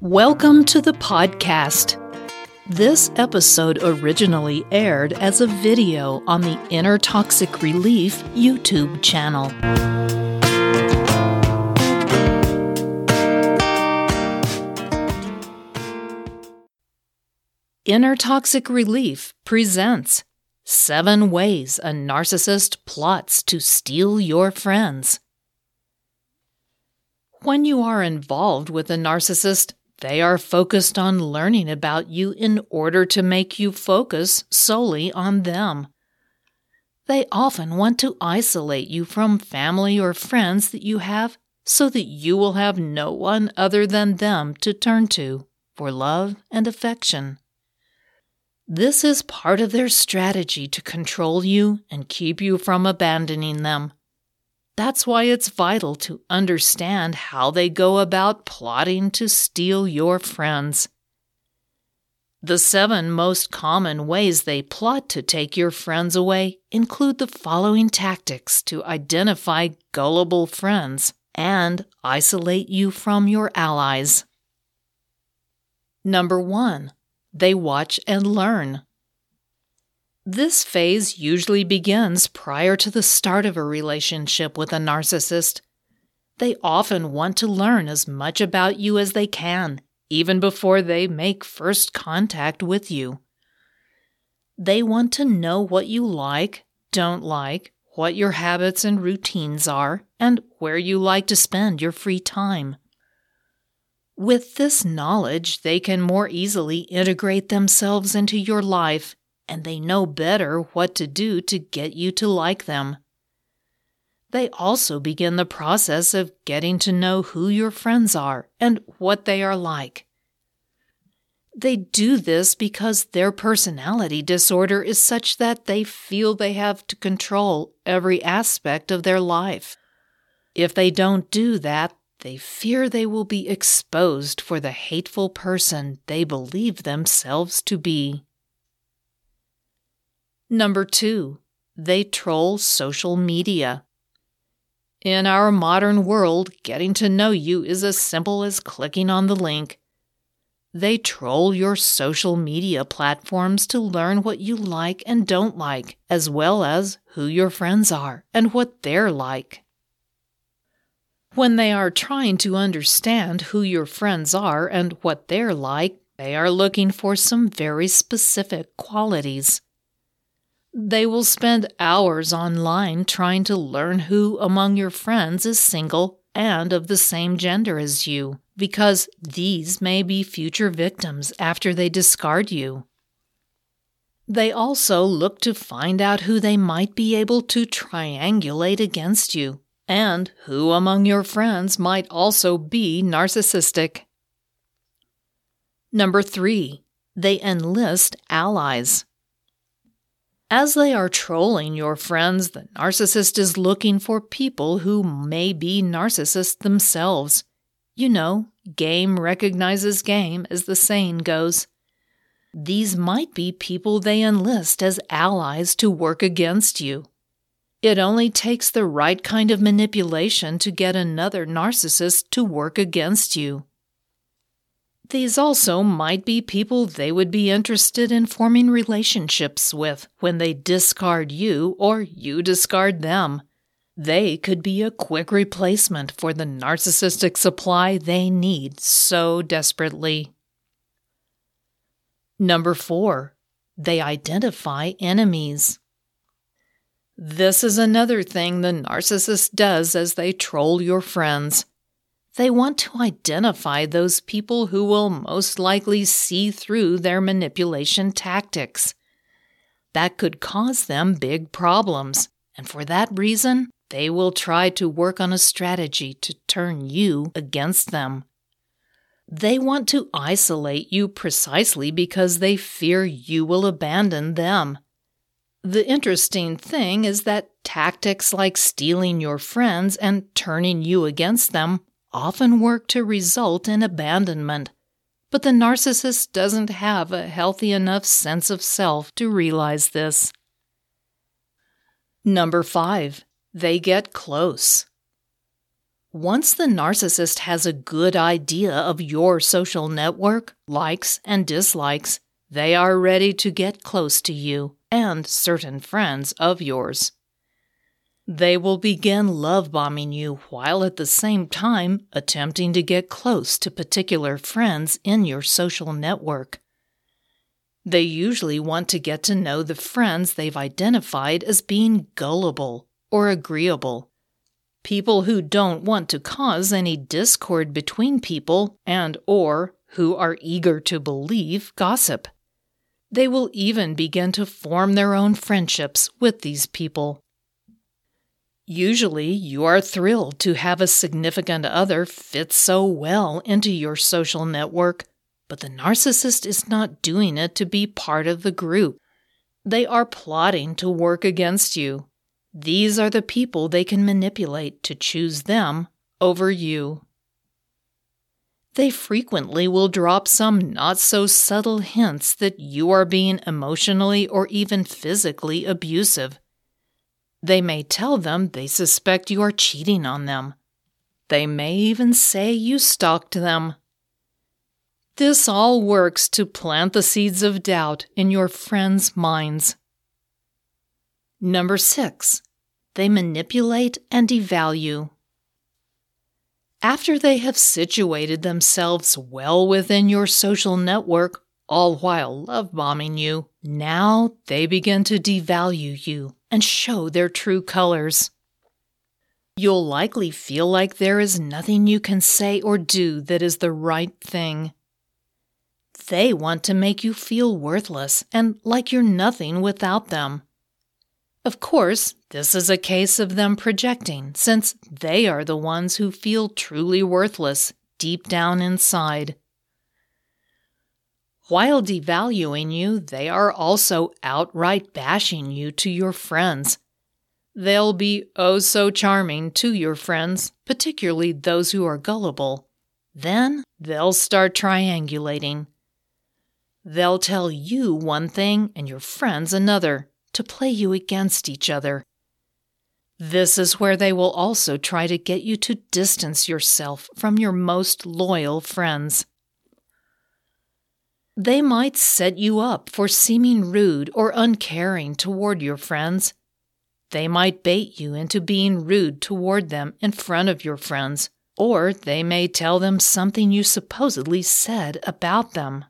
Welcome to the podcast. This episode originally aired as a video on the Inner Toxic Relief YouTube channel. Inner Toxic Relief presents Seven Ways a Narcissist Plots to Steal Your Friends. When you are involved with a narcissist, they are focused on learning about you in order to make you focus solely on them. They often want to isolate you from family or friends that you have so that you will have no one other than them to turn to for love and affection. This is part of their strategy to control you and keep you from abandoning them. That's why it's vital to understand how they go about plotting to steal your friends. The seven most common ways they plot to take your friends away include the following tactics to identify gullible friends and isolate you from your allies. Number one, they watch and learn. This phase usually begins prior to the start of a relationship with a narcissist. They often want to learn as much about you as they can, even before they make first contact with you. They want to know what you like, don't like, what your habits and routines are, and where you like to spend your free time. With this knowledge, they can more easily integrate themselves into your life and they know better what to do to get you to like them. They also begin the process of getting to know who your friends are and what they are like. They do this because their personality disorder is such that they feel they have to control every aspect of their life. If they don't do that, they fear they will be exposed for the hateful person they believe themselves to be. Number two, they troll social media. In our modern world, getting to know you is as simple as clicking on the link. They troll your social media platforms to learn what you like and don't like, as well as who your friends are and what they're like. When they are trying to understand who your friends are and what they're like, they are looking for some very specific qualities. They will spend hours online trying to learn who among your friends is single and of the same gender as you, because these may be future victims after they discard you. They also look to find out who they might be able to triangulate against you, and who among your friends might also be narcissistic. Number three, they enlist allies. As they are trolling your friends, the narcissist is looking for people who may be narcissists themselves. You know, game recognizes game, as the saying goes. These might be people they enlist as allies to work against you. It only takes the right kind of manipulation to get another narcissist to work against you. These also might be people they would be interested in forming relationships with when they discard you or you discard them. They could be a quick replacement for the narcissistic supply they need so desperately. Number four, they identify enemies. This is another thing the narcissist does as they troll your friends. They want to identify those people who will most likely see through their manipulation tactics. That could cause them big problems, and for that reason, they will try to work on a strategy to turn you against them. They want to isolate you precisely because they fear you will abandon them. The interesting thing is that tactics like stealing your friends and turning you against them often work to result in abandonment, but the narcissist doesn't have a healthy enough sense of self to realize this. Number five, they get close. Once the narcissist has a good idea of your social network, likes, and dislikes, they are ready to get close to you and certain friends of yours. They will begin love bombing you while at the same time attempting to get close to particular friends in your social network. They usually want to get to know the friends they've identified as being gullible or agreeable. People who don't want to cause any discord between people and or who are eager to believe gossip. They will even begin to form their own friendships with these people. Usually, you are thrilled to have a significant other fit so well into your social network, but the narcissist is not doing it to be part of the group. They are plotting to work against you. These are the people they can manipulate to choose them over you. They frequently will drop some not so subtle hints that you are being emotionally or even physically abusive. They may tell them they suspect you are cheating on them. They may even say you stalked them. This all works to plant the seeds of doubt in your friends' minds. Number six, they manipulate and devalue. After they have situated themselves well within your social network, all while love bombing you, now they begin to devalue you and show their true colors. You'll likely feel like there is nothing you can say or do that is the right thing. They want to make you feel worthless and like you're nothing without them. Of course, this is a case of them projecting, since they are the ones who feel truly worthless deep down inside. While devaluing you, they are also outright bashing you to your friends. They'll be oh so charming to your friends, particularly those who are gullible. Then they'll start triangulating. They'll tell you one thing and your friends another to play you against each other. This is where they will also try to get you to distance yourself from your most loyal friends. They might set you up for seeming rude or uncaring toward your friends. They might bait you into being rude toward them in front of your friends, or they may tell them something you supposedly said about them.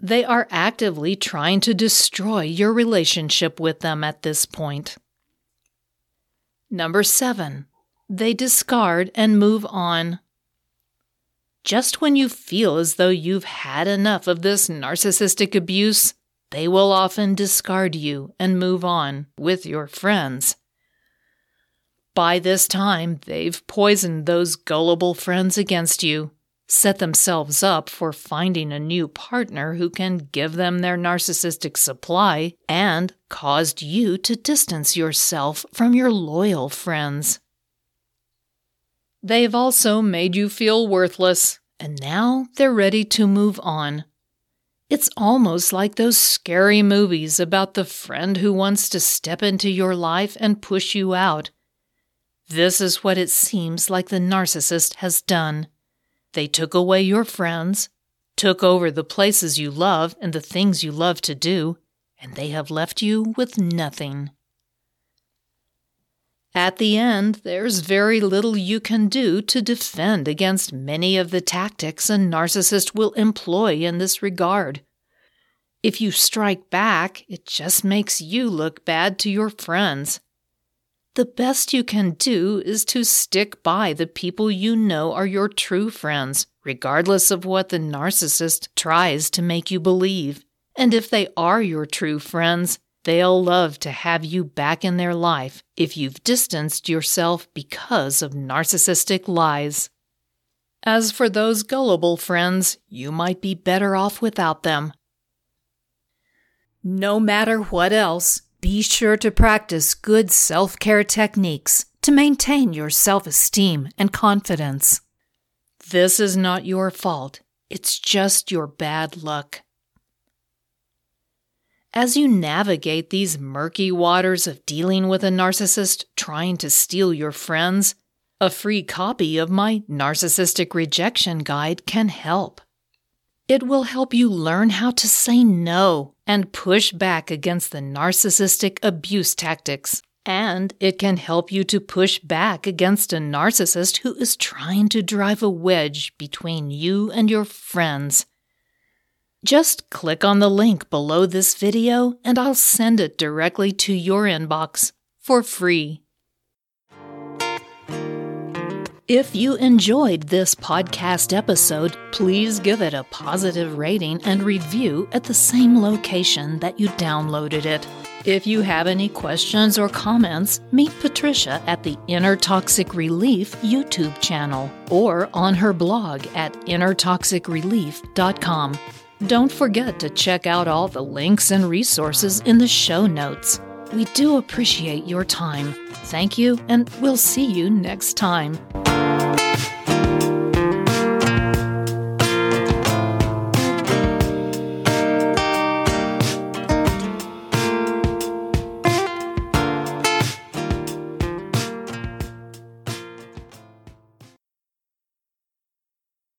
They are actively trying to destroy your relationship with them at this point. Number seven, they discard and move on. Just when you feel as though you've had enough of this narcissistic abuse, they will often discard you and move on with your friends. By this time, they've poisoned those gullible friends against you set themselves up for finding a new partner who can give them their narcissistic supply, and caused you to distance yourself from your loyal friends. They've also made you feel worthless, and now they're ready to move on. It's almost like those scary movies about the friend who wants to step into your life and push you out. This is what it seems like the narcissist has done. They took away your friends, took over the places you love and the things you love to do, and they have left you with nothing. At the end, there's very little you can do to defend against many of the tactics a narcissist will employ in this regard. If you strike back, it just makes you look bad to your friends the best you can do is to stick by the people you know are your true friends, regardless of what the narcissist tries to make you believe. And if they are your true friends, they'll love to have you back in their life if you've distanced yourself because of narcissistic lies. As for those gullible friends, you might be better off without them. No matter what else, be sure to practice good self care techniques to maintain your self esteem and confidence. This is not your fault, it's just your bad luck. As you navigate these murky waters of dealing with a narcissist trying to steal your friends, A free copy of my Narcissistic Rejection Guide can help. It will help you learn how to say no and push back against the narcissistic abuse tactics. And it can help you to push back against a narcissist who is trying to drive a wedge between you and your friends. Just click on the link below this video and I'll send it directly to your inbox for free. If you enjoyed this podcast episode, please give it a positive rating and review at the same location that you downloaded it. If you have any questions or comments, meet Patricia at the Inner Toxic Relief YouTube channel or on her blog at innertoxicrelief.com. Don't forget to check out all the links and resources in the show notes. We do appreciate your time. Thank you, and we'll see you next time.